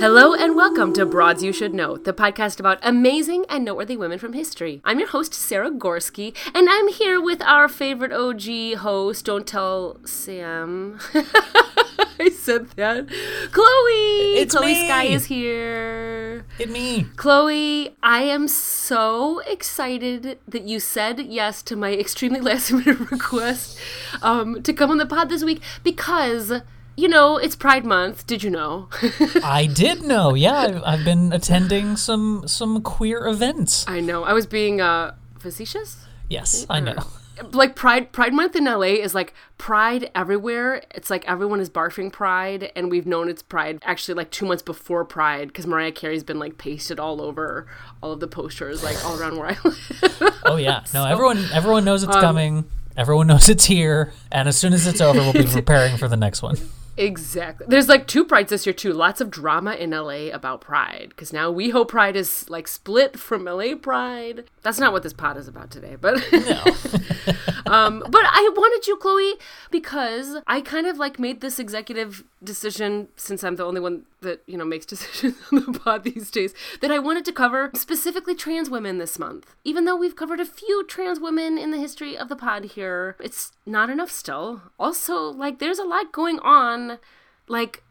Hello and welcome to Broads You Should Know, the podcast about amazing and noteworthy women from history. I'm your host, Sara Gorsky, and I'm here with our favorite OG host, Don't Tell Sam. I said that. Chloe! It's Chloe me. Skye is here. It me. Chloe, I am so excited that you said yes to my extremely last minute request um, to come on the pod this week because, you know, it's Pride Month. Did you know? I did know. Yeah, I've, I've been attending some some queer events. I know. I was being uh, facetious. Yes, I know. Like Pride Pride Month in LA is like Pride everywhere. It's like everyone is barfing Pride, and we've known it's Pride actually like two months before Pride because Mariah Carey's been like pasted all over all of the posters, like all around where I live. Oh yeah. No, everyone everyone knows it's coming. Everyone knows it's here, and as soon as it's over, we'll be preparing for the next one. Exactly. There's like two prides this year too. Lots of drama in LA about Pride because now WeHo Pride is like split from LA Pride. That's not what this pod is about today, but um, but I wanted you, Chloe, because I kind of like made this executive decision since I'm the only one that you know makes decisions on the pod these days that I wanted to cover specifically trans women this month. Even though we've covered a few trans women in the history of the pod here, it's not enough still. Also, like there's a lot going on, like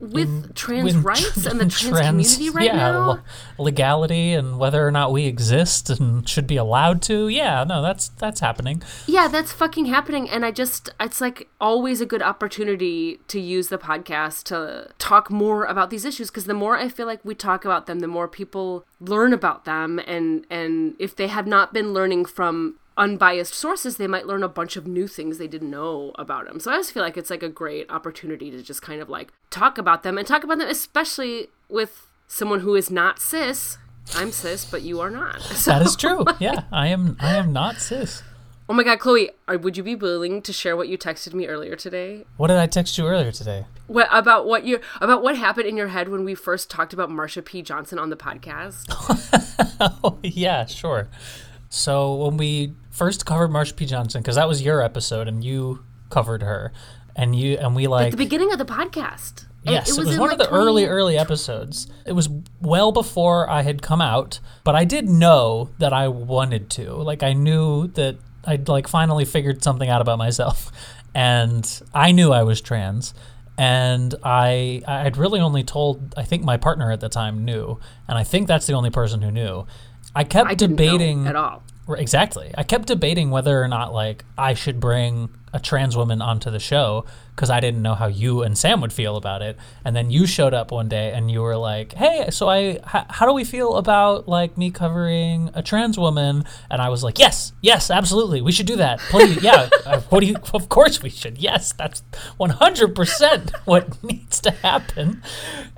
with mm, trans When rights and the trans, community right yeah, now. le- legality and whether or not we exist and should be allowed to. Yeah, no, that's that's happening. Yeah, that's fucking happening. And I just, it's like always a good opportunity to use the podcast to talk more about these issues. Because the more I feel like we talk about them, the more people learn about them. And, and if they have not been learning from unbiased sources, they might learn a bunch of new things they didn't know about them. So I just feel like it's like a great opportunity to just kind of like talk about them and talk about them, especially with someone who is not cis. I'm cis, but you are not. So, That is true. Yeah, I am I am not cis. oh my God, Chloe, are, would you be willing to share what you texted me earlier today? What did I text you earlier today? What about what you about what happened in your head when we first talked about Marsha P. Johnson on the podcast? Oh, yeah, sure. So when we first covered Marsha P. Johnson, because that was your episode and you covered her, and you and we like the beginning of the podcast. Yes, it was, in, one like, of the early, 20 early episodes. It was well before I had come out, but I did know that I wanted to. Like, I knew that I'd like finally figured something out about myself, and I knew I was trans. And I, I'd really only told, I think my partner at the time knew, and I think that's the only person who knew. I kept I debating at all. Exactly. I kept debating whether or not like I should bring a trans woman onto the show because I didn't know how you and Sam would feel about it. And then you showed up one day and you were like, "Hey, so I h- how do we feel about like me covering a trans woman?" And I was like, "Yes, yes, absolutely. We should do that. Please, yeah. uh, what do you? Of course we should. Yes, that's one hundred percent what needs to happen."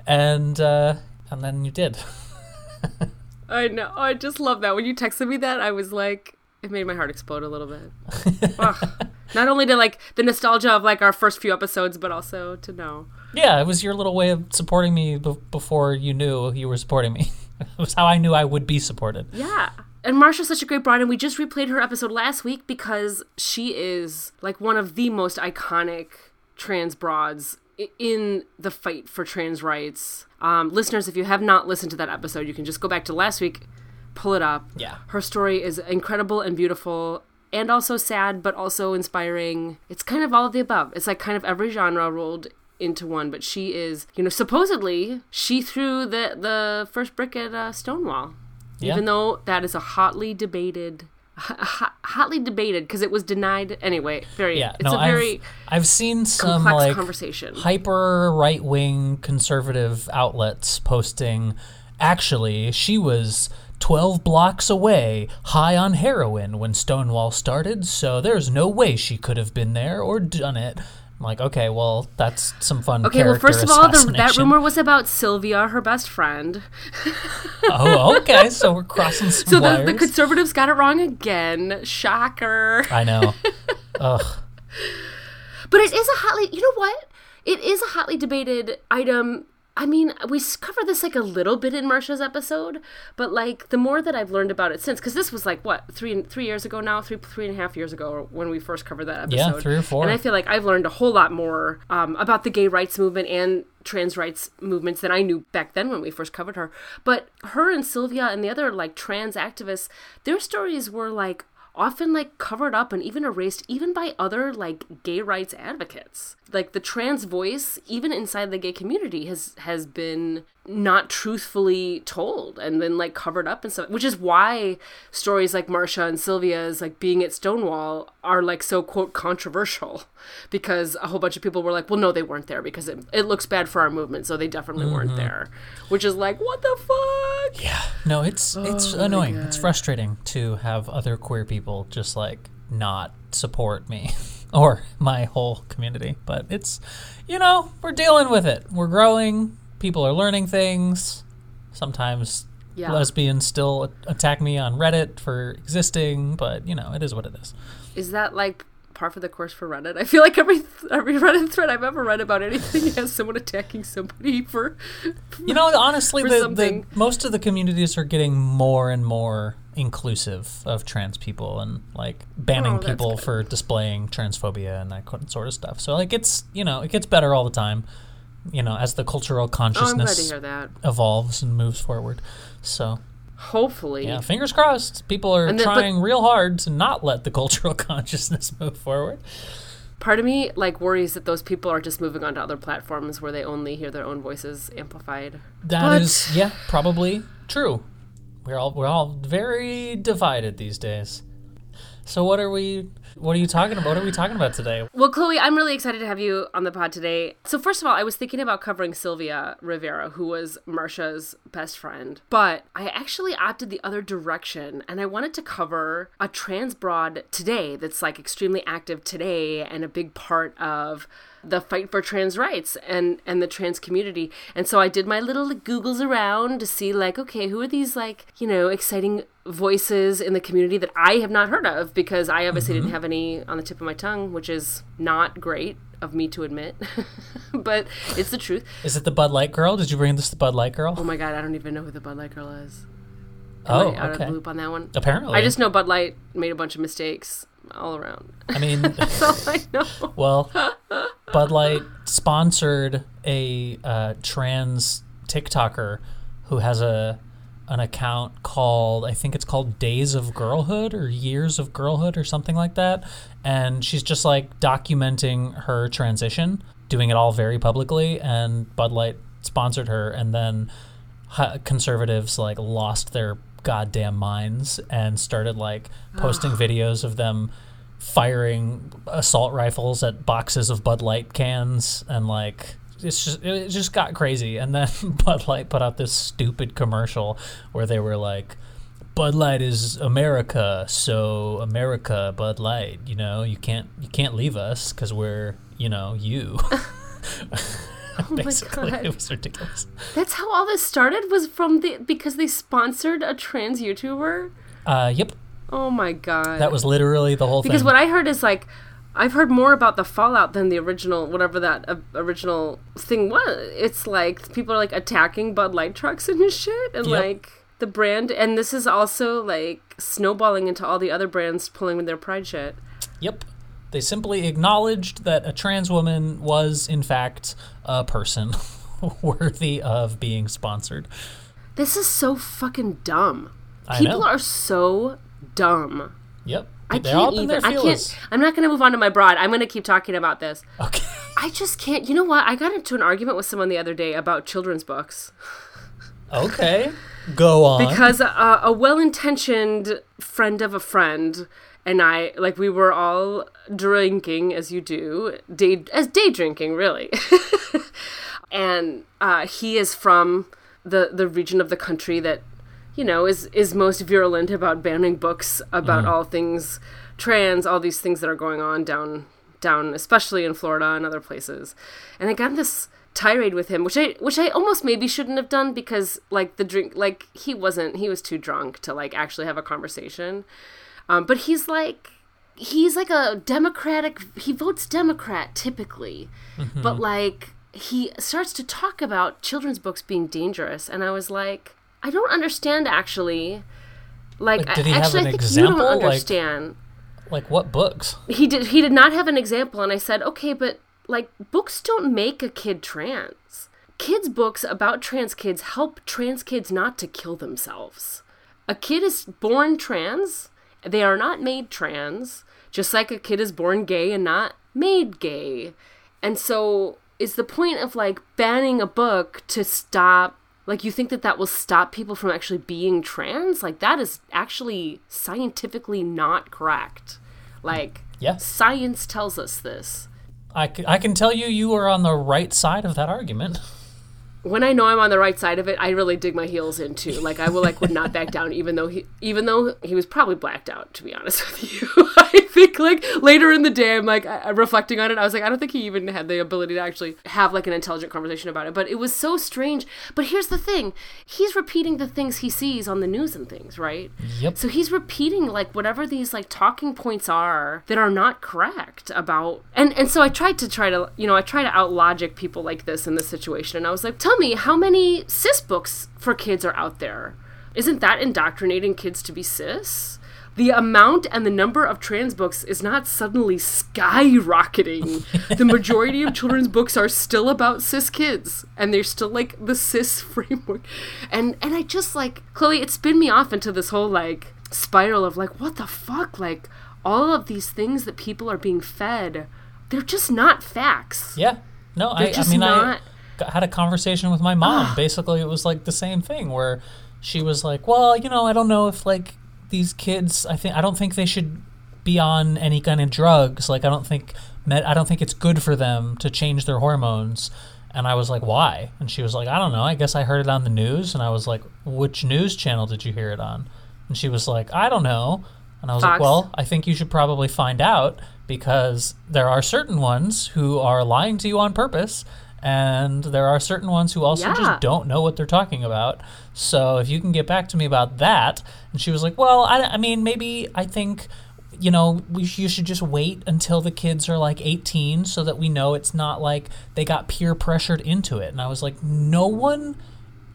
And uh, and then you did. I know. I just love that. When you texted me that, I was like, it made my heart explode a little bit. Not only to like the nostalgia of like our first few episodes, but also to know. Yeah, it was your little way of supporting me be- before you knew you were supporting me. it was how I knew I would be supported. Yeah. And Marsha's such a great broad, and we just replayed her episode last week because she is like one of the most iconic trans broads in the fight for trans rights. Um, listeners, if you have not listened to that episode, you can just go back to last week, pull it up. Yeah. Her story is incredible and beautiful. And also sad, but also inspiring. It's kind of all of the above. It's like kind of every genre rolled into one. But she is, you know, supposedly she threw the the first brick at uh, Stonewall Yeah. even though that is a hotly debated hot, hotly debated because it was denied anyway very Yeah, it's no, a very I've I've seen some like conversation hyper right wing conservative outlets posting. Actually, she was 12 blocks away, high on heroin when Stonewall started, so there's no way she could have been there or done it. I'm like, okay, well, that's some fun. okay well first of all the, that rumor was about sylvia her best friend Oh, okay, so we're crossing some so the, wires. the conservatives got it wrong again shocker I know. Ugh. But it is a hotly, you know what? It is a hotly debated item. I mean, we covered this like a little bit in Marsha's episode, but like the more that I've learned about it since, because this was like what three three years ago now, three three and a half years ago when we first covered that episode. Yeah, three or four. And I feel like I've learned a whole lot more um, about the gay rights movement and trans rights movements than I knew back then when we first covered her. But her and Sylvia and the other like trans activists, their stories were like often like covered up and even erased even by other like gay rights advocates. Like the trans voice even inside the gay community has has been not truthfully told and then like covered up and stuff which is why stories like marsha and sylvia's like being at stonewall are like so quote controversial. Because a whole bunch of people were like well no they weren't there because it, it looks bad for our movement so they definitely weren't mm-hmm. there. Which is like what the fuck Yeah. No, it's it's Oh annoying. It's frustrating to have other queer people just like not support me or my whole community. But it's you know, we're dealing with it. We're growing. People are learning things. Sometimes Yeah. lesbians still attack me on Reddit for existing, but you know, it is what it is. Is that like par for the course for Reddit? I feel like every every Reddit thread I've ever read about anything has someone attacking somebody for. You know, honestly, the, the most of the communities are getting more and more inclusive of trans people and like banning Oh, people good. for displaying transphobia and that sort of stuff. So like it's you know it gets better all the time. You know, as the cultural Oh, I'm glad to consciousness that. evolves and moves forward. So Hopefully, yeah, fingers crossed. People are then- but- trying real hard to not let the cultural consciousness move forward. part of me like worries that those people are just moving on to other platforms where they only hear their own voices amplified. That But- is, yeah, probably true. We're all we're all very divided these days. So what are we? What are you talking about? What are we talking about today? Well, Chloe, I'm really excited to have you on the pod today. So, first of all, I was thinking about covering Sylvia Rivera, who was Marsha's best friend, but I actually opted the other direction and I wanted to cover a trans broad today that's like extremely active today and a big part of the fight for trans rights and and the trans community. And so I did my little googles around to see like okay, who are these like, you know, exciting voices in the community that I have not heard of because I obviously didn't mm-hmm. have any on the tip of my tongue, which is not great of me to admit. but it's the truth. Is it the Bud Light girl? Did you bring this the Bud Light girl? Oh my god, I don't even know who the Bud Light girl is. Am Oh, I out of okay. the loop on that one? Apparently, I just know Bud Light made a bunch of mistakes all around. I mean, That's all I know. well, Bud Light sponsored a uh, trans TikToker who has a an account called I think it's called Days of Girlhood or Years of Girlhood or something like that, and she's just like documenting her transition, doing it all very publicly, and Bud Light sponsored her, and then conservatives like lost their goddamn minds and started like posting videos of them firing assault rifles at boxes of Bud Light cans and like it's just it just got crazy. And then Bud Light put out this stupid commercial where they were like Bud Light is America so America Bud Light you know you can't you can't leave us cuz we're you know you basically God. it was ridiculous That's how all this started was from the because they sponsored a trans YouTuber. uh yep Oh my god. that was literally the whole because thing Because what I heard is like I've heard more about the fallout than the original whatever that uh, original thing was. It's like people are like attacking Bud Light trucks and shit and Yep. like the brand and this is also like snowballing into all the other brands pulling their pride shit. Yep. They simply acknowledged that a trans woman was, in fact, a person worthy of being sponsored. This is so fucking dumb. I People know. are so dumb. Yep. I They're can't even. I can't. I'm not going to move on to my broad. I'm going to keep talking about this. Okay. I just can't. You know what? I got into an argument with someone the other day about children's books Okay. Go on. because uh, a well-intentioned friend of a friend and I, like, we were all drinking as you do, day as day drinking, really. and uh, he is from the the region of the country that you know is is most virulent about banning books about all things trans, all these things that are going on down down, especially in Florida and other places. And I got this tirade with him, which I which I almost maybe shouldn't have done because like the drink, like he wasn't, he was too drunk to like actually have a conversation. Um, but he's like, he's like a democratic he votes democrat typically. Mm-hmm. but like he starts to talk about children's books being dangerous. And i was like i don't understand actually. Like, Like, did he I, have actually an i think example? you don't Like- understand. Like what books? he did he did not have an example. And i said okay but like books don't make a kid trans. Kids books about trans kids help trans kids not to kill themselves. A kid is born trans they are not made trans just like a kid is born gay and not made gay and so is the point of like banning a book to stop like you think that that will stop people from actually being trans like that is actually scientifically not correct like Yeah. science tells us this I, c- I can tell you, you are on the right side of that argument. when I know I'm on the right side of it, I really dig my heels in too. Like I will like would not back down, even though he even though he was probably blacked out. To be honest with you, I think like later in the day, I'm like I, I'm reflecting on it. I was like, I don't think he even had the ability to actually have like an intelligent conversation about it. But it was so strange. But here's the thing: he's repeating the things he sees on the news and things, right? Yep. So he's repeating like whatever these like talking points are that are not correct about and and so I tried to try to you know I try to out logic people like this in this situation and I was like tell me how many cis books for kids are out there isn't that indoctrinating kids to be cis the amount and the number of trans books is not suddenly skyrocketing. the majority of children's books are still about cis kids, and they're still like the cis framework. And and I just like Chloe, it spin me off into this whole like spiral of like, what the fuck? Like all of these things that people are being fed, they're just not facts. Yeah. No, I, I just mean, not- I had a conversation with my mom. Basically, it was like the same thing where she was like, "Well, you know, I don't know if like these kids. I think I don't think they should be on any kind of drugs. Like, I don't think med- I don't think it's good for them to change their hormones." And I was like, "Why?" And she was like, "I don't know. I guess I heard it on the news." And I was like, "Which news channel did you hear it on?" And she was like, "I don't know." And I was like, "Well, I think you should probably find out because there are certain ones who are lying to you on purpose, and there are certain ones who also Yeah. just don't know what they're talking about. So if you can get back to me about that." And she was like, "Well, I, I mean, maybe I think." You know, we, sh- you should just wait until the kids are like 18 so that we know it's not like they got peer pressured into it. And I was like, no one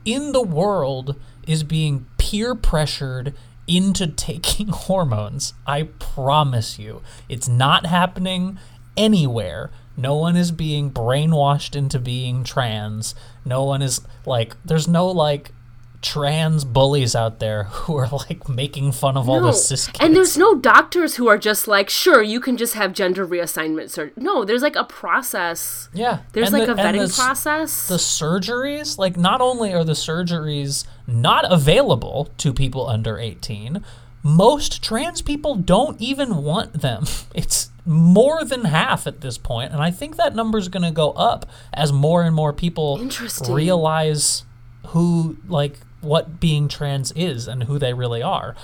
in the world is being peer pressured into taking hormones. I promise you. It's not happening anywhere. No one is being brainwashed into being trans. No one is like there's no like trans bullies out there who are like making fun of all the cis kids. And there's no doctors who are just like, sure, you can just have gender reassignment. Sur-. No, there's like a process. yeah. There's And like the- a vetting the process. the surgeries like not only are the surgeries not available to people under 18 most trans people don't even want them it's more than half at this point and i think that number is going to go up as more and more people realize who like what being trans is and who they really are.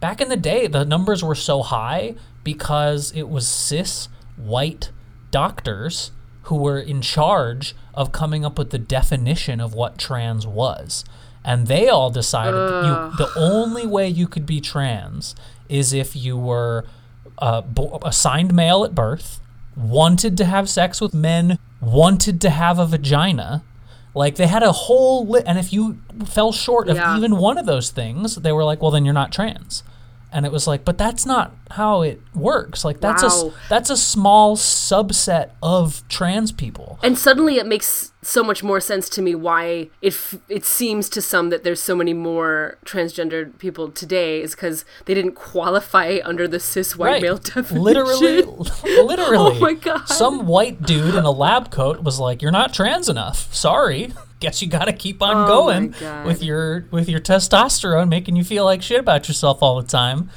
Back in the day the numbers were so high because it was cis white doctors who were in charge of coming up with the definition of what trans was. And they all decided that you, the only way you could be trans is if you were uh, assigned male at birth wanted to have sex with men wanted to have a vagina like they had a whole li- and if you fell short of Yeah. even one of those things they were like well then you're not trans and it was like but that's not how it works like that's a Wow. that's a small subset of trans people and suddenly it makes so much more sense to me why it f- it seems to some that there's so many more transgendered people today is because they didn't qualify under the cis white male definition. literally literally Oh my God. some white dude in a lab coat was like you're not trans enough sorry guess you gotta keep on Oh going with your with your testosterone making you feel like shit about yourself all the time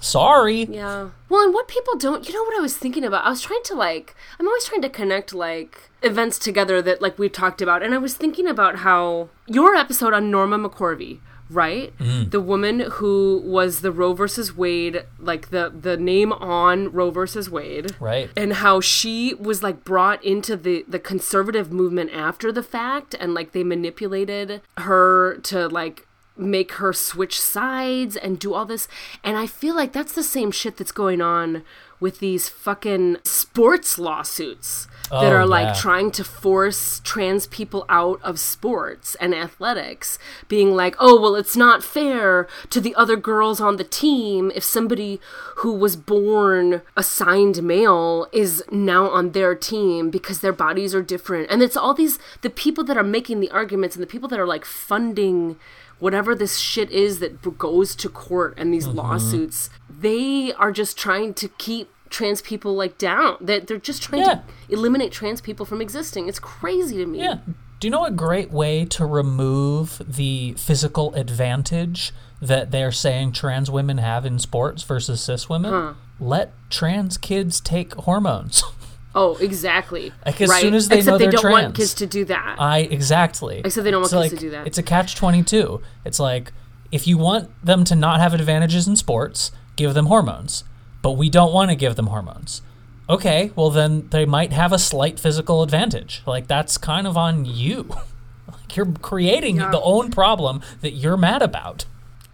sorry Yeah. Well, and what people don't, you know what I was thinking about? I was trying to like, I'm always trying to connect like events together that like we've talked about. And I was thinking about how your episode on Norma McCorvey, right? Mm-hmm. The woman who was the Roe versus Wade, like the the name on Roe versus Wade. right And how she was like brought into the the conservative movement after the fact and like they manipulated her to like make her switch sides and do all this. And I feel like that's the same shit that's going on with these fucking sports lawsuits that Oh, are like yeah. trying to force trans people out of sports and athletics, being like, oh, well, it's not fair to the other girls on the team if somebody who was born assigned male is now on their team because their bodies are different. And it's all these, the people that are making the arguments and the people that are like funding whatever this shit is that goes to court and these mm-hmm. lawsuits, they are just trying to keep trans people like down. That they're just trying Yeah. to eliminate trans people from existing. It's crazy to me. Yeah. Do you know a great way to remove the physical advantage that they're saying trans women have in sports versus cis women? Let trans kids take hormones. Oh, exactly. Like, as right? soon as they Except know they they're don't want kids to do that. I exactly. Except they don't want kids to do that. It's a catch twenty two. It's like if you want them to not have advantages in sports, give them hormones. But we don't want to give them hormones. Okay, well then they might have a slight physical advantage. Like that's kind of on you. like you're creating Yeah. the own problem that you're mad about.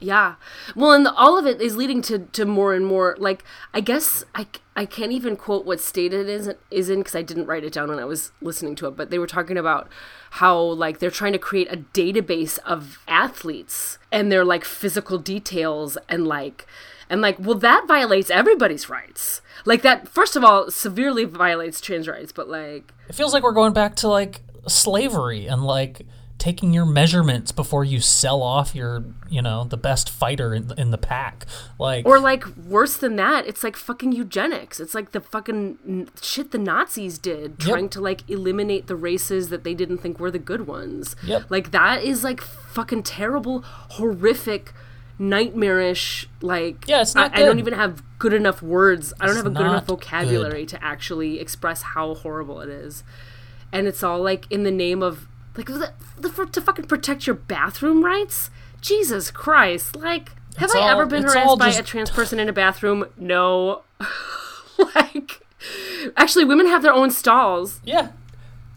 Yeah. Well, and the, all of it is leading to, to more and more. Like, I guess I, I can't even quote what state it is, is in because I didn't write it down when I was listening to it. But they were talking about how, like, they're trying to create a database of athletes and their, like, physical details and, like, and, like, well, that violates everybody's rights. Like, that, first of all, severely violates trans rights, but, like, It feels like we're going back to like slavery and like taking your measurements before you sell off your, you know, the best fighter in, in the pack. Like Or like worse than that, it's like fucking eugenics. It's like the fucking shit the Nazis did, trying to like eliminate the races that they didn't think were the good ones. Yep. Like that is like fucking terrible, horrific, nightmarish. Like Yeah, it's not I, I don't even have good enough words. I don't It's have a good enough vocabulary to actually express how horrible it is. And it's all like in the name of like the, the, for, to fucking protect your bathroom rights. Jesus Christ! Like, have It's I all- ever been harassed by just- a trans person in a bathroom? No. like, actually, women have their own stalls. Yeah.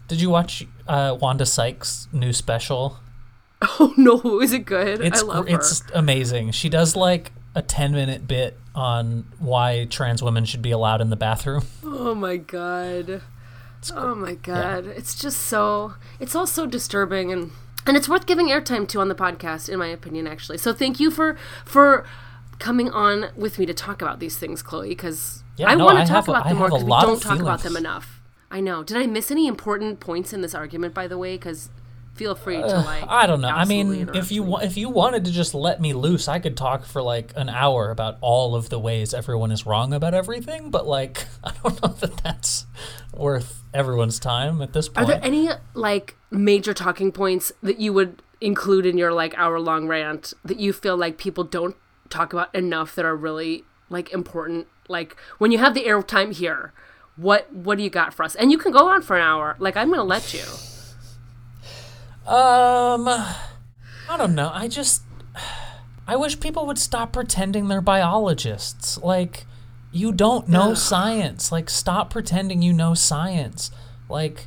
Did you watch uh, Wanda Sykes' new special? Oh no, is it good? It's I love gr- it's amazing. She does like a 10 minute bit on why trans women should be allowed in the bathroom. Oh my god. Oh my god. It's just so. It's all so disturbing and. And it's worth giving airtime to on the podcast, in my opinion, actually. So thank you for for coming on with me to talk about these things, Chloe, because Yeah, I no, want to talk have a- about them more because we don't talk about them enough. I know. Did I miss any important points in this argument, by the way? Because feel free to like. I don't know. I mean, if you wa- if you wanted to just let me loose, I could talk for like an hour about all of the ways everyone is wrong about everything, but like I don't know that that's worth everyone's time at this point. Are there any like major talking points that you would include in your like hour long rant that you feel like people don't talk about enough that are really like important? Like when you have the airtime here, what what do you got for us? And you can go on for an hour. Like I'm gonna let you. Um, I don't know. I just, I wish people would stop pretending they're biologists. Like, you don't know science. Like, stop pretending you know science. Like,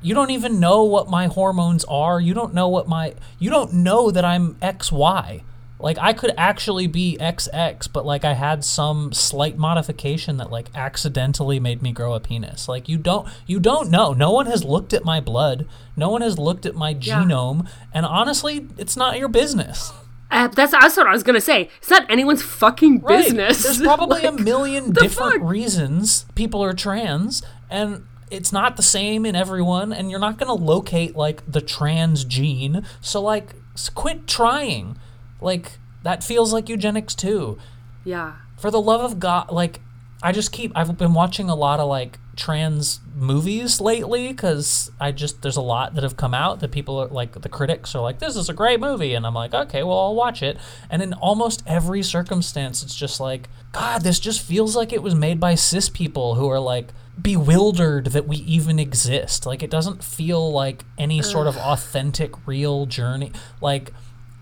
you don't even know what my hormones are. You don't know what my, you don't know that I'm XY. Like, I could actually be XX, but like, I had some slight modification that like accidentally made me grow a penis. Like, you don't, you don't know. No one has looked at my blood. No one has looked at my Yeah. genome. And honestly, it's not your business. Uh, that's that's what I was gonna say. It's not anyone's fucking Right. business. There's probably a million different fuck? reasons people are trans, and it's not the same in everyone. And you're not going to locate like the trans gene. So like, quit trying. Like that feels like eugenics too. Yeah. For the love of God, like I just keep. I've been watching a lot of like trans movies lately because I just there's a lot that have come out that people are like the critics are like this is a great movie and I'm like okay well I'll watch it and in almost every circumstance it's just like God this just feels like it was made by cis people who are like bewildered that we even exist like it doesn't feel like any sort of authentic real journey like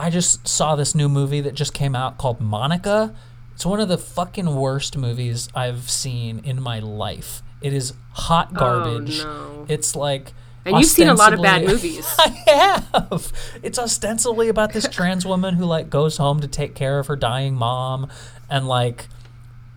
I just saw this new movie that just came out called Monica it's one of the fucking worst movies I've seen in my life. It is hot oh, garbage. no. It's like And you've seen a lot of bad movies. I have. It's ostensibly about this trans woman who like goes home to take care of her dying mom and like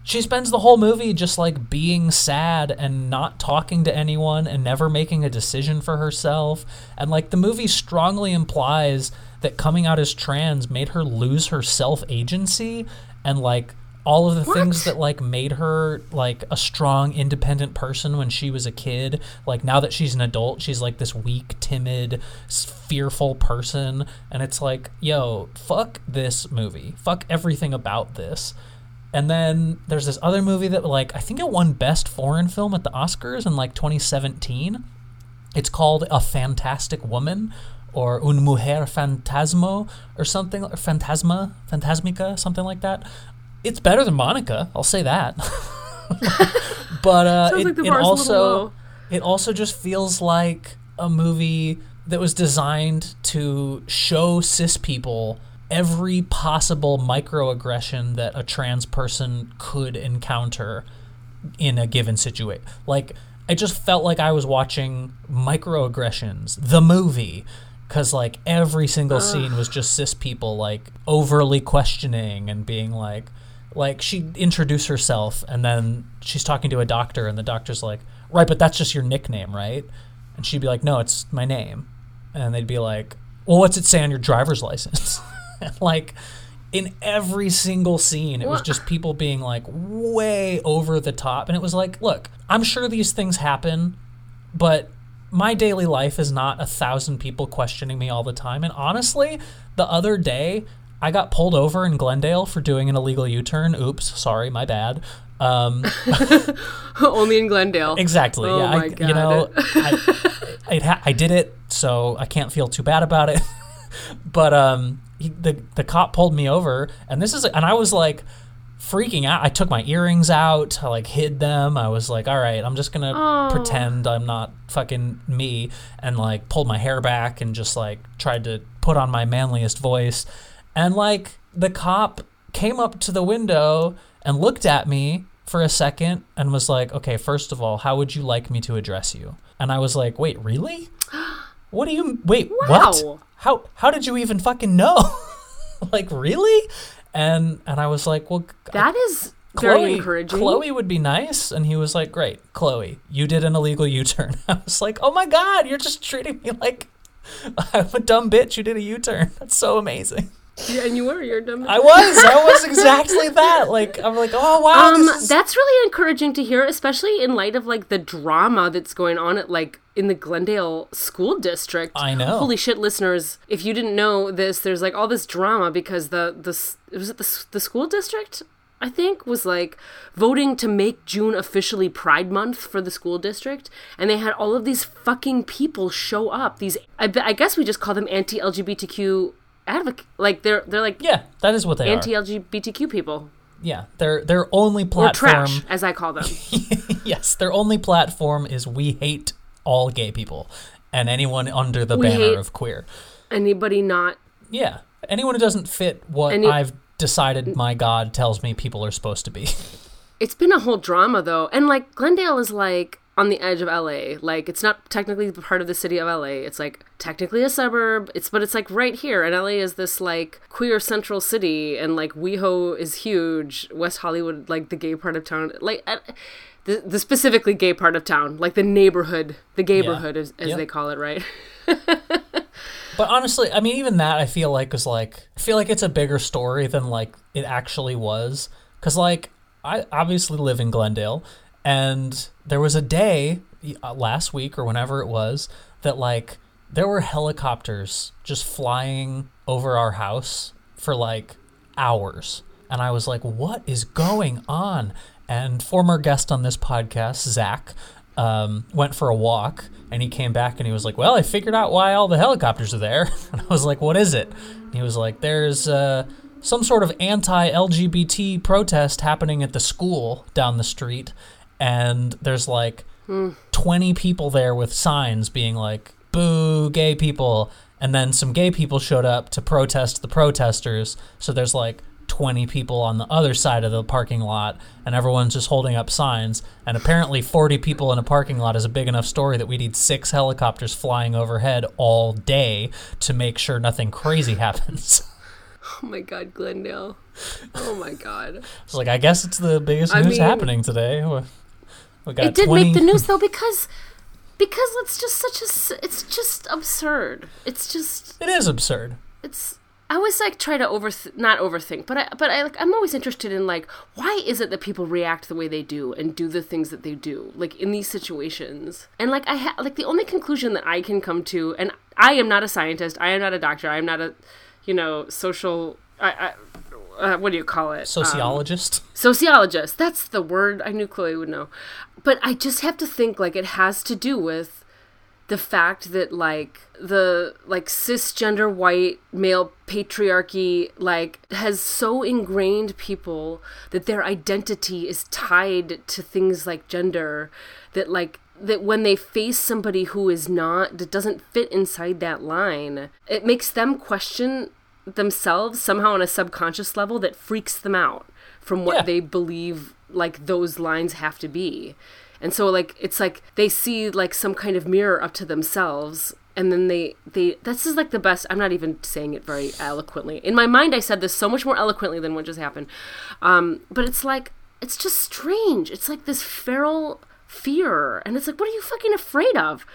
she spends the whole movie just like being sad and not talking to anyone and never making a decision for herself. And like the movie strongly implies that coming out as trans made her lose her self agency and like all of the things that like made her like a strong independent person when she was a kid. Like now that she's an adult she's like this weak timid fearful person. And it's like yo fuck this movie. Fuck everything about this and then there's this other movie that like I think it won best foreign film at the Oscars in like 2017 it's called A Fantastic Woman or Un Mujer Fantasmo or something, or Fantasma, Fantasmica, something like that. It's better than Monica, I'll say that. but uh, it, like it bar's a little also it also just feels like a movie that was designed to show cis people every possible microaggression that a trans person could encounter in a given situation. Like, I just felt like I was watching Microaggressions, the movie, because like every single scene was just cis people like overly questioning and being like, like she introduced herself and then she's talking to a doctor and the doctor's like, right, but that's just your nickname, right? And she'd be like, no, it's my name, and they'd be like, well, what's it say on your driver's license? like in every single scene it was just people being like way over the top and it was like look i'm sure these things happen but my daily life is not a thousand people questioning me all the time and honestly the other day i got pulled over in glendale for doing an illegal u-turn oops sorry my bad um, Only in Glendale. Exactly. Oh yeah. I. You know, I, I, I did it, so I can't feel too bad about it. but um, he, the the cop pulled me over, and this is, and I was like freaking out. I took my earrings out. I like hid them. I was like, all right, I'm just gonna pretend I'm not fucking me, and like pulled my hair back and just like tried to put on my manliest voice, and like the cop came up to the window and looked at me for a second and was like, okay, first of all, how would you like me to address you? And I was like, wait, really? What do you wait? What? How how did you even fucking know? like really? And and I was like, well, that is very Chloe, encouraging. Chloe would be nice, and he was like, "Great, Chloe, you did an illegal U-turn." I was like, "Oh my god, you're just treating me like I'm a dumb bitch You did a U-turn. That's so amazing." Yeah, and you were. You're dumb. I was, I was exactly that. Like, I'm like, "Oh wow, Um, is that's really encouraging to hear, especially in light of like the drama that's going on at like in the Glendale school district. I know. Holy shit, listeners! If you didn't know this, there's like all this drama because the the was it the the school district. I think was like voting to make June officially Pride Month for the school district, and they had all of these fucking people show up. These, I, I guess we just call them anti-LGBTQ advocate. Like they're they're like yeah, that is what they are." anti-LGBTQ people Yeah, their their only or platform. trash, as I call them. yes, their only platform is we hate all gay people and anyone under the We banner of queer. Anybody not Yeah, anyone who doesn't fit what Any- I've decided my God tells me people are supposed to be. It's been a whole drama though, and like Glendale is like on the edge of LA. Like it's not technically part of the city of LA. It's like technically a suburb. It's but it's like right here, and LA is this like queer central city, and like WeHo is huge. West Hollywood, like the gay part of town, like. the, the specifically gay part of town, like the neighborhood, the gay neighborhood, as, as Yep. they call it, right? But honestly, I mean, even that I feel like is like I feel like it's a bigger story than like it actually was. Cause like I obviously live in Glendale, and there was a day uh, last week or whenever it was that like there were helicopters just flying over our house for like hours, and I was like, what is going on? And former guest on this podcast, Zach, um, went for a walk and he came back and he was like, Well, I figured out why all the helicopters are there. And I was like, What is it? And he was like, There's uh, some sort of anti LGBT protest happening at the school down the street. And there's like hmm. 20 people there with signs being like, Boo, gay people. And then some gay people showed up to protest the protesters. So there's like 20 people on the other side of the parking lot and everyone's just holding up signs and apparently 40 people in a parking lot is a big enough story that we need six helicopters flying overhead all day to make sure nothing crazy happens Oh my god, Glendale. Oh my god. it's like i guess it's the biggest I news mean- happening today we, we got it did 20 make the news though because because it's just such a it's just absurd. It's just it is absurd it's I always like try to over not overthink, but I but I like I'm always interested in like why is it that people react the way they do and do the things that they do like in these situations. And like I ha- like the only conclusion that I can come to and I am not a scientist, I am not a doctor, I am not a you know social I, I uh, what do you call it? Um, sociologist sociologist. That's the word. I knew Chloe would know. But I just have to think like it has to do with the fact that like the like cisgender white male patriarchy like has so ingrained people that their identity is tied to things like gender that like that when they face somebody who is not that doesn't fit inside that line it makes them question themselves somehow on a subconscious level that freaks them out from what Yeah. they believe like those lines have to be. And so like it's like they see like some kind of mirror up to themselves and then they they this is like the best I'm not even saying it very eloquently. In my mind I said this so much more eloquently than what just happened. Um but it's like it's just strange. It's like this feral fear and it's like what are you fucking afraid of?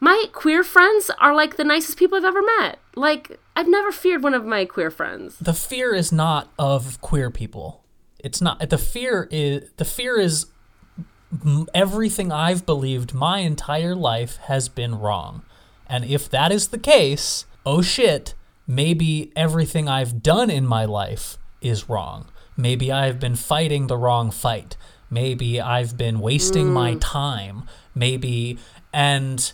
My queer friends are like the nicest people I've ever met. Like I've never feared one of my queer friends. the fear is not of queer people. It's not the fear is the fear is everything I've believed my entire life has been wrong. And if that is the case, oh shit, maybe everything I've done in my life is wrong. Maybe I've been fighting the wrong fight. Maybe I've been wasting my mm. time. Maybe and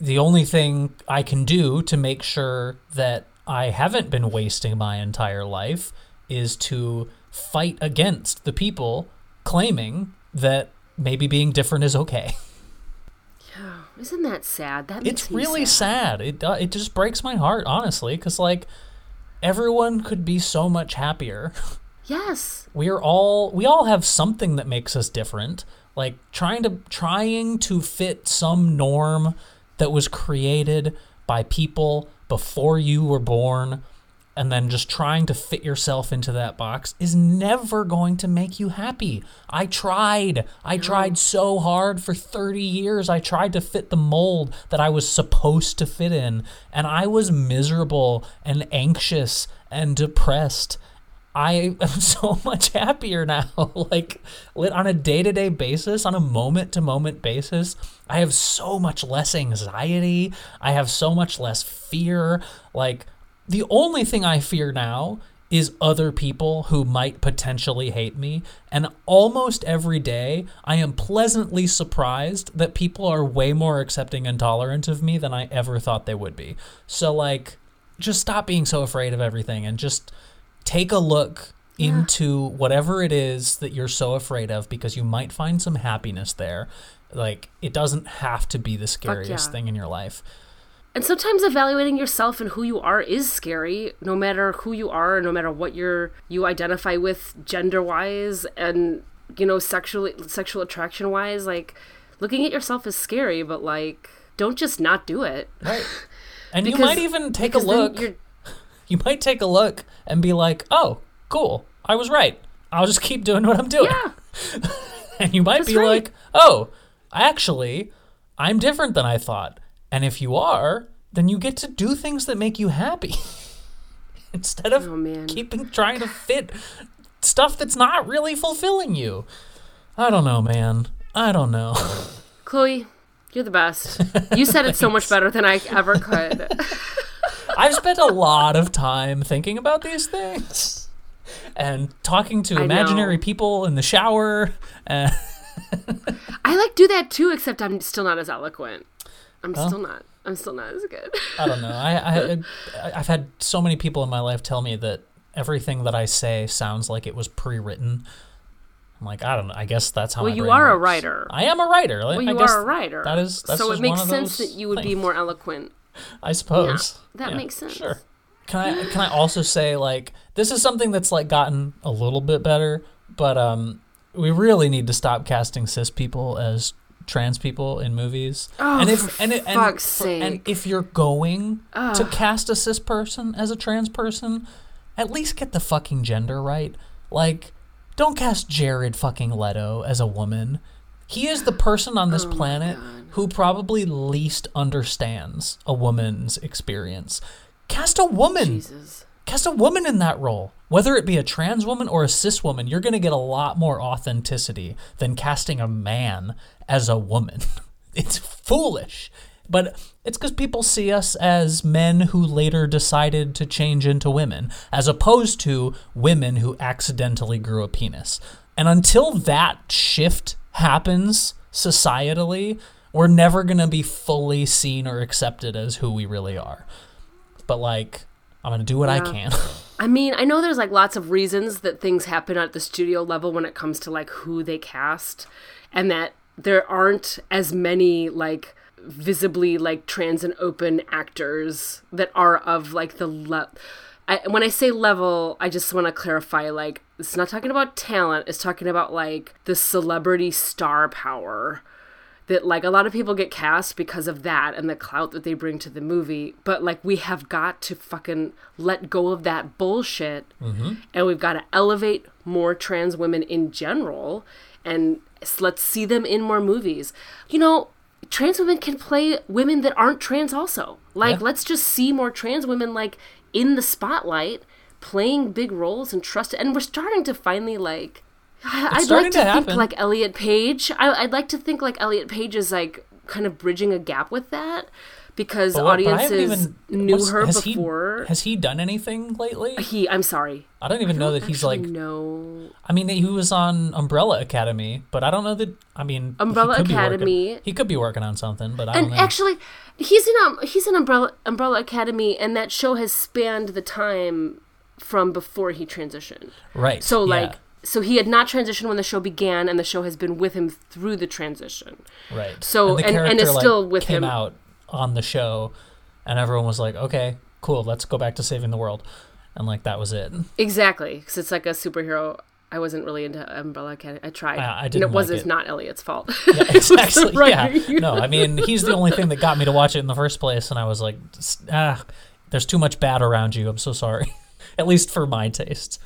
the only thing I can do to make sure that I haven't been wasting my entire life is to fight against the people claiming that maybe being different is okay. Isn't that sad? That makes It's really sad. sad. It uh, it just breaks my heart honestly cuz like everyone could be so much happier. Yes. we're all we all have something that makes us different like trying to trying to fit some norm that was created by people before you were born and then just trying to fit yourself into that box is never going to make you happy. I tried. I tried so hard for 30 years. I tried to fit the mold that I was supposed to fit in, and I was miserable and anxious and depressed. I am so much happier now. like on a day to day basis, on a moment to moment basis, I have so much less anxiety. I have so much less fear. Like the only thing I fear now is other people who might potentially hate me. And almost every day, I am pleasantly surprised that people are way more accepting and tolerant of me than I ever thought they would be. So, like, just stop being so afraid of everything and just take a look into whatever it is that you're so afraid of because you might find some happiness there. Like, it doesn't have to be the scariest yeah. thing in your life. And sometimes evaluating yourself and who you are is scary, no matter who you are, no matter what you're you identify with gender wise and you know sexually sexual attraction wise. Like looking at yourself is scary, but like don't just not do it. Right. And you might even take a because look. You're- might take a look and be like, oh, cool. I was right. I'll just keep doing what I'm doing. Yeah, And you might That's be right. like, oh, actually, I'm different than I thought. And if you are, then you get to do things that make you happy instead of Oh, keeping trying to fit stuff that's not really fulfilling you. I don't know, man. I don't know. Chloe, you're the best. You said it so much better than I ever could. I've spent a lot of time thinking about these things and talking to I imaginary know. people in the shower. I like do that too, except I'm still not as eloquent. I'm still not. I'm still not as good. I don't know. I, I I've had so many people in my life tell me that everything that I say sounds like it was pre-written. I'm like, I don't know. I guess that's how. Well, you are a writer. I am a writer. Well, I you are a writer. That is. That's so it makes sense that you would be more eloquent. I suppose. that Yeah, makes sense. Sure. can I can I also say like this is something that's like gotten a little bit better, but um we really need to stop casting cis people as trans people in movies. Oh, and if for and, it- and, for- and if you're going to cast a cis person as a trans person, at least get the fucking gender right. Like, don't cast Jared fucking Leto as a woman. He is the person on Oh this planet who probably least understands a woman's experience. Cast a woman. Jesus. Cast a woman in that role. Whether it be a trans woman or a cis woman, you're going to get a lot more authenticity than casting a man as a woman. It's foolish. But it's because people see us as men who later decided to change into women, as opposed to women who accidentally grew a penis. And until that shift happens societally, we're never going to be fully seen or accepted as who we really are. But, like, I'm going to do what I can. I mean, I know there's like lots of reasons that things happen at the studio level when it comes to like who they cast, and that there aren't as many like visibly like trans and open actors that are of like the le- I, when I say level, I just want to clarify like it's not talking about talent, it's talking about like the celebrity star power that like a lot of people get cast because of that and the clout that they bring to the movie but like we have got to fucking let go of that bullshit mm-hmm. and we've got to elevate more trans women in general and let's see them in more movies. You know trans women can play women that aren't trans also. Like Yeah. let's just see more trans women like in the spotlight playing big roles and trust and we're starting to finally like I- I'd starting like to to, think happen. like Elliot Page. I, I'd like to think like Elliot Page is like kind of bridging a gap with that because But what- but I haven't audiences even- knew her has before. He, has he done anything lately? he, I'm sorry. I don't even know that he's like. no I mean, he was on Umbrella Academy, but I don't know that. I mean, he Umbrella could be working- Academy. he could be working on something, but I don't and know. actually he's in um he's in Umbrella Umbrella Academy and that show has spanned the time from before he transitioned. right. So yeah, like so he had not transitioned when the show began and the show has been with him through the transition. right. so- and- and character, is like, still with came him. out on the show, and everyone was like, "Okay, cool, let's go back to saving the world," and like that was it. Exactly, because it's like a superhero. I wasn't really into Umbrella Academy. I tried. I- I didn't it was like it's it. not Elliot's fault. Yeah, exactly. yeah. No, I mean, he's the only thing that got me to watch it in the first place, and I was like, ah, there's too much bad around you. I'm so sorry. At least for my taste.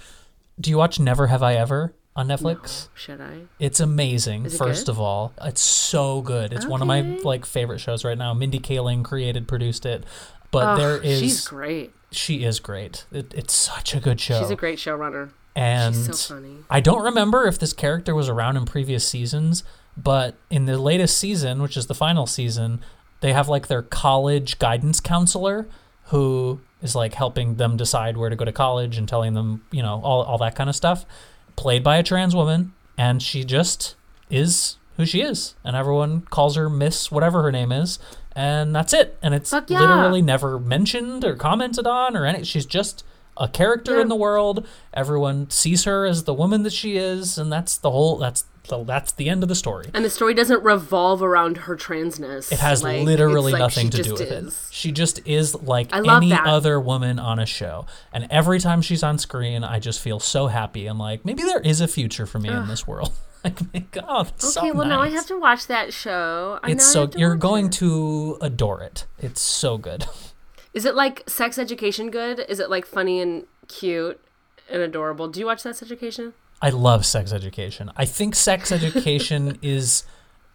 Do you watch Never Have I Ever on Netflix? Should I? It's amazing. It first good? of all, it's so good. It's one of my like favorite shows right now. Mindy Kaling created, produced it, but Ugh, there is she's great. she is great. It, it's such a good show. She's a great showrunner. and She's so funny. I don't remember if this character was around in previous seasons, but in the latest season, which is the final season, they have like their college guidance counselor who is like helping them decide where to go to college and telling them, you know, all, all that kind of stuff, played by a trans woman. And she just is who she is. And everyone calls her Miss whatever her name is. And that's it. And it's yeah. literally never mentioned or commented on or any. She's just a character Yeah. in the world. Everyone sees her as the woman that she is, and that's the whole. That's the, that's the end of the story. And the story doesn't revolve around her transness. It has Like, literally like nothing to do with is. it. She just is like any that. other woman on a show. And every time she's on screen, I just feel so happy. I'm like, maybe there is a future for me in this world. like, my God, it's Okay, so well now I have to watch that show. I It's so you're going it. to adore it. It's so good. Is it like Sex Education good? Is it like funny and cute and adorable? Do you watch Sex Education? I love sex education. I think sex education is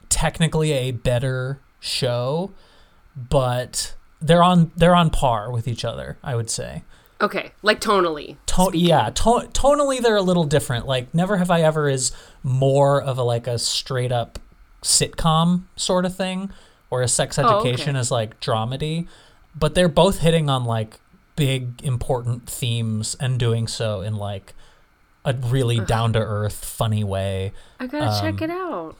technically a better show, but they're on they're on par with each other, I would say. Okay, like tonally. To- yeah, to- tonally they're a little different. Like Never Have I Ever is more of a like a straight up sitcom sort of thing, whereas Sex Oh, okay. Education is like dramedy. But they're both hitting on like big important themes and doing so in like a really down to earth, funny way. I gotta check Um, it out.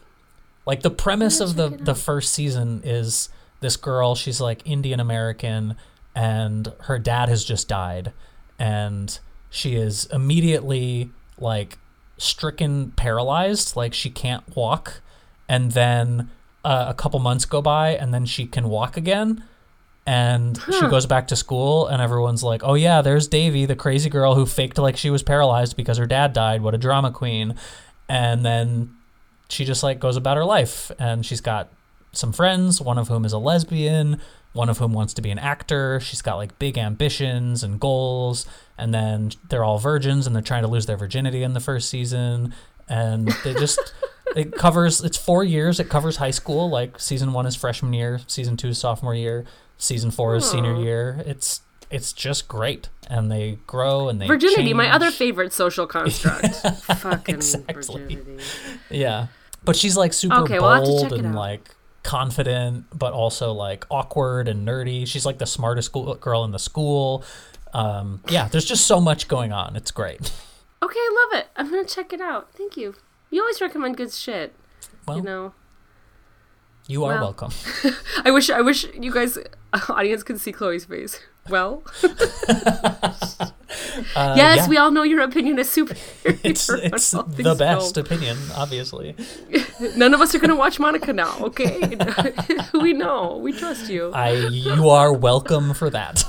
Like the premise of the the first season is this girl, she's like Indian American and her dad has just died and she is immediately like stricken paralyzed, like she can't walk and then uh, a couple months go by and then she can walk again And she goes back to school, and everyone's like, "Oh yeah, there's Devi, the crazy girl who faked like she was paralyzed because her dad died. What a drama queen!" And then she just like goes about her life, and she's got some friends, one of whom is a lesbian, one of whom wants to be an actor. She's got like big ambitions and goals, and then they're all virgins and they're trying to lose their virginity in the first season, and they just. it covers it's four years it covers high school like season one is freshman year season two is sophomore year season four is senior year it's it's just great and they grow and they Virginity, my other favorite social construct. Fucking exactly. virginity. Yeah. But she's like super Okay, bold and like confident, but also like awkward and nerdy. She's like the smartest school girl in the school. Um, yeah, there's just so much going on. It's great. Okay, I love it. I'm gonna check it out. Thank you. You always recommend good shit. Well, you know. You are welcome. I wish I wish you guys audience could see Chloe's face. Well, Uh, yes, yeah, we all know your opinion is super. it's it's the best film. opinion, obviously. None of us are gonna watch Monica now. Okay, we know. We trust you. I you are welcome for that.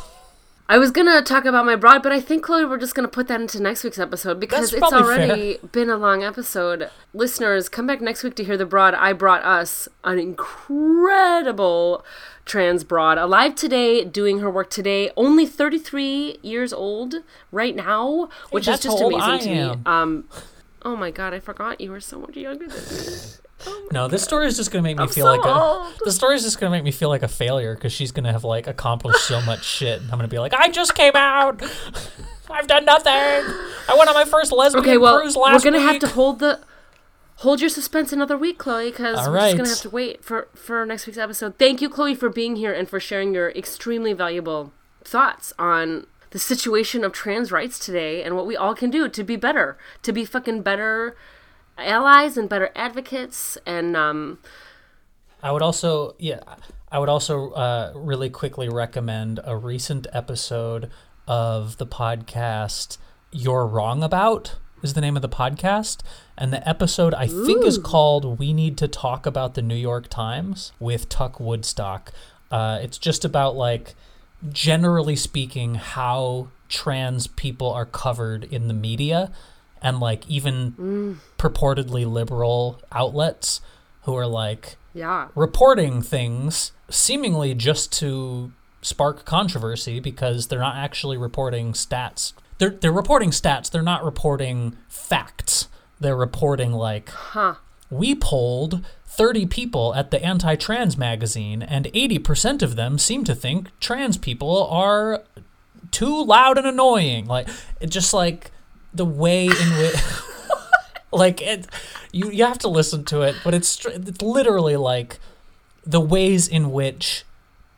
I was gonna talk about my broad, but I think Chloe, we're just gonna put that into next week's episode because That's it's already been a long episode. Listeners, come back next week to hear the broad. I brought us an incredible trans broad, alive today, doing her work today, only 33 years old right now, which is just amazing to me. Um, oh my god, I forgot you were so much younger than me. No, this oh story is just gonna make me I'm feel so like a. The story is just gonna make me feel like a failure because she's gonna have like accomplished so much shit. And I'm gonna be like, I just came out. I've done nothing. I went on my first lesbian Okay, well, cruise we're gonna have to hold the hold your suspense another week, Chloe, because All we're just gonna have to wait for for next week's episode. Thank you, Chloe, for being here and for sharing your extremely valuable thoughts on the situation of trans rights today and what we all can do to be better, to be fucking better allies and better advocates and um I would also, yeah, I would also uh, really quickly recommend a recent episode of the podcast "You're Wrong About" is the name of the podcast, and the episode I think is called "We Need to Talk About the New York Times" with Tuck Woodstock. Uh, it's just about like, generally speaking, how trans people are covered in the media, and like even mm. purportedly liberal outlets who are like yeah. reporting things seemingly just to spark controversy because they're not actually reporting stats. They're they're reporting stats, they're not reporting facts. They're reporting like Huh. we polled 30 people at the anti-trans magazine and 80% of them seem to think trans people are too loud and annoying. Like it just like the way in which like it you you have to listen to it, but it's it's literally like the ways in which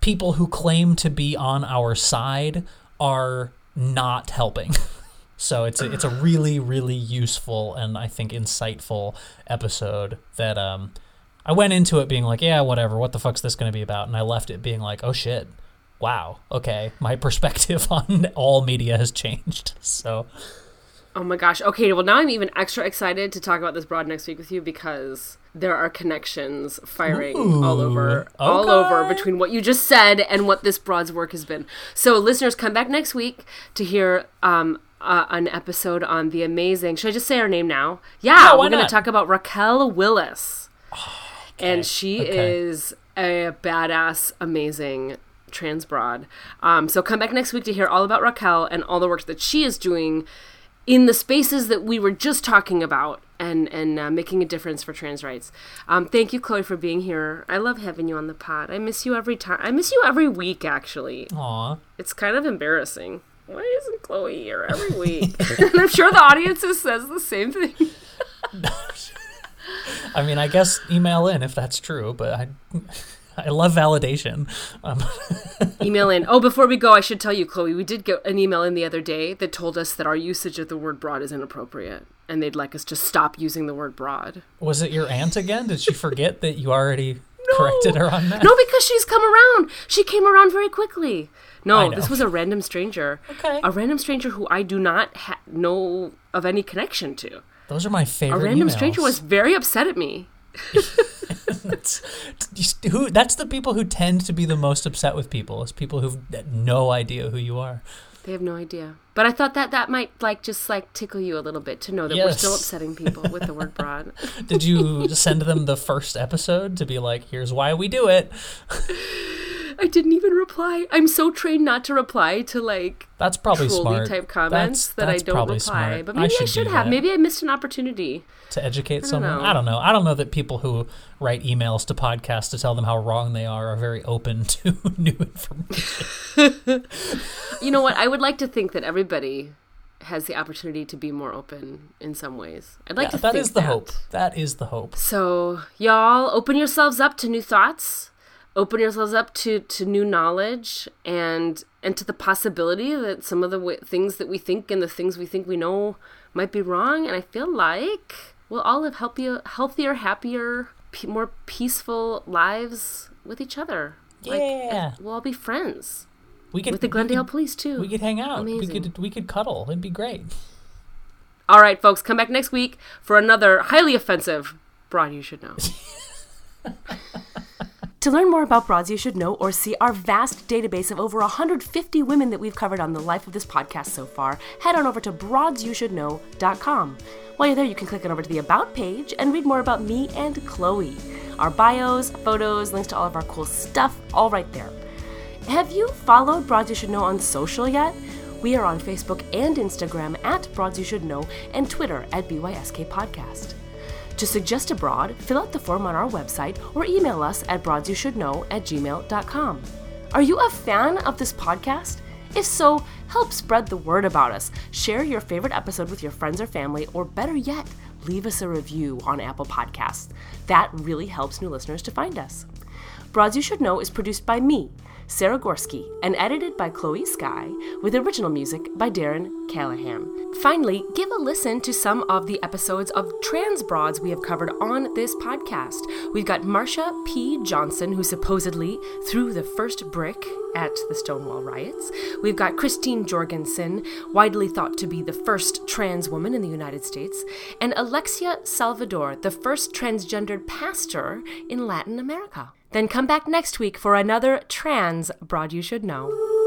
people who claim to be on our side are not helping. So it's a, it's a really really useful and I think insightful episode that um I went into it being like, yeah, whatever, what the fuck's this going to be about? And I left it being like, oh shit. Wow. Okay. My perspective on all media has changed. So, Oh my gosh. Okay, well now I'm even extra excited to talk about this broad next week with you because there are connections firing all over all over between what you just said and what this broad's work has been. So listeners come back next week to hear um uh, an episode on the amazing. Should I just say her name now? Yeah, why we're going to talk about Raquel Willis. And she okay. is a badass, amazing trans broad. Um, so come back next week to hear all about Raquel and all the work that she is doing in the spaces that we were just talking about and and uh, making a difference for trans rights. Um, thank you, Chloe, for being here. I love having you on the pod. I miss you every time. I miss you every week. Actually, aw. it's kind of embarrassing. Why isn't Chloe here every week? and I'm sure the audience says the same thing. I mean, I guess email in if that's true, but I I love validation. Um, email in. Oh, before we go, I should tell you, Chloe, we did get an email in the other day that told us that our usage of the word broad is inappropriate and they'd like us to stop using the word broad. was it your aunt again? Did she forget that you already corrected her on that? No, because she's come around. She came around very quickly. No, this was a random stranger. Okay. A random stranger who I do not ha- know of any connection to. Those are my favorite. A random emails. stranger was very upset at me. That's, who, that's the people who tend to be the most upset with people, is people who've no idea who you are. They have no idea. But I thought that that might like just like tickle you a little bit to know that we're still upsetting people with the word broad. Did you send them the first episode to be like, here's why we do it? I didn't even reply. I'm so trained not to reply to like That's probably smart. type comments That's- that that's I don't reply. smart. But maybe I should should, have. that. Maybe I missed an opportunity. to educate don't someone. know. I don't know. I don't know that people who write emails to podcasts to tell them how wrong they are are very open to new information. You know what? I would like to think that everybody has the opportunity to be more open in some ways. I'd like Yeah, to that think is the that. hope. That is the hope. So, y'all, open yourselves up to new thoughts. Open yourselves up to, to new knowledge and and to the possibility that some of the w- things that we think and the things we think we know might be wrong. And I feel like we'll all live healthier, healthier, happier, p- more peaceful lives with each other. Yeah. Like, we'll all be friends We could with the Glendale could- Police too. We could hang out. We could we could cuddle. It'd be great. All right, folks, come back next week for another highly offensive broad you should know. to learn more about broads you should know or see our vast database of over 150 women that we've covered on the life of this podcast so far, head on over to broadsyoushouldknow.com. While you're there, you can click on over to the About page and read more about me and Chloe. Our bios, photos, links to all of our cool stuff, all right there. Have you followed Broads You Should Know on social yet? We are on Facebook and Instagram at Broads You Should Know and Twitter at BYSK Podcast. To suggest a broad, fill out the form on our website or email us at broadsyoushouldknow at gmail.com. Are you a fan of this podcast? If so, help spread the word about us. Share your favorite episode with your friends or family, or better yet, leave us a review on Apple Podcasts. That really helps new listeners to find us. Broads You Should Know is produced by me, Sara Gorsky, and edited by Chloe Skye, with original music by Darren Callahan. Finally, give a listen to some of the episodes of Trans Broads we have covered on this podcast. We've got Marsha P. Johnson, who supposedly threw the first brick at the Stonewall riots. We've got Christine Jorgensen, widely thought to be the first trans woman in the United States, and Alexya Salvador, the first transgendered pastor in Latin America. Then come back next week for another trans broad you should know.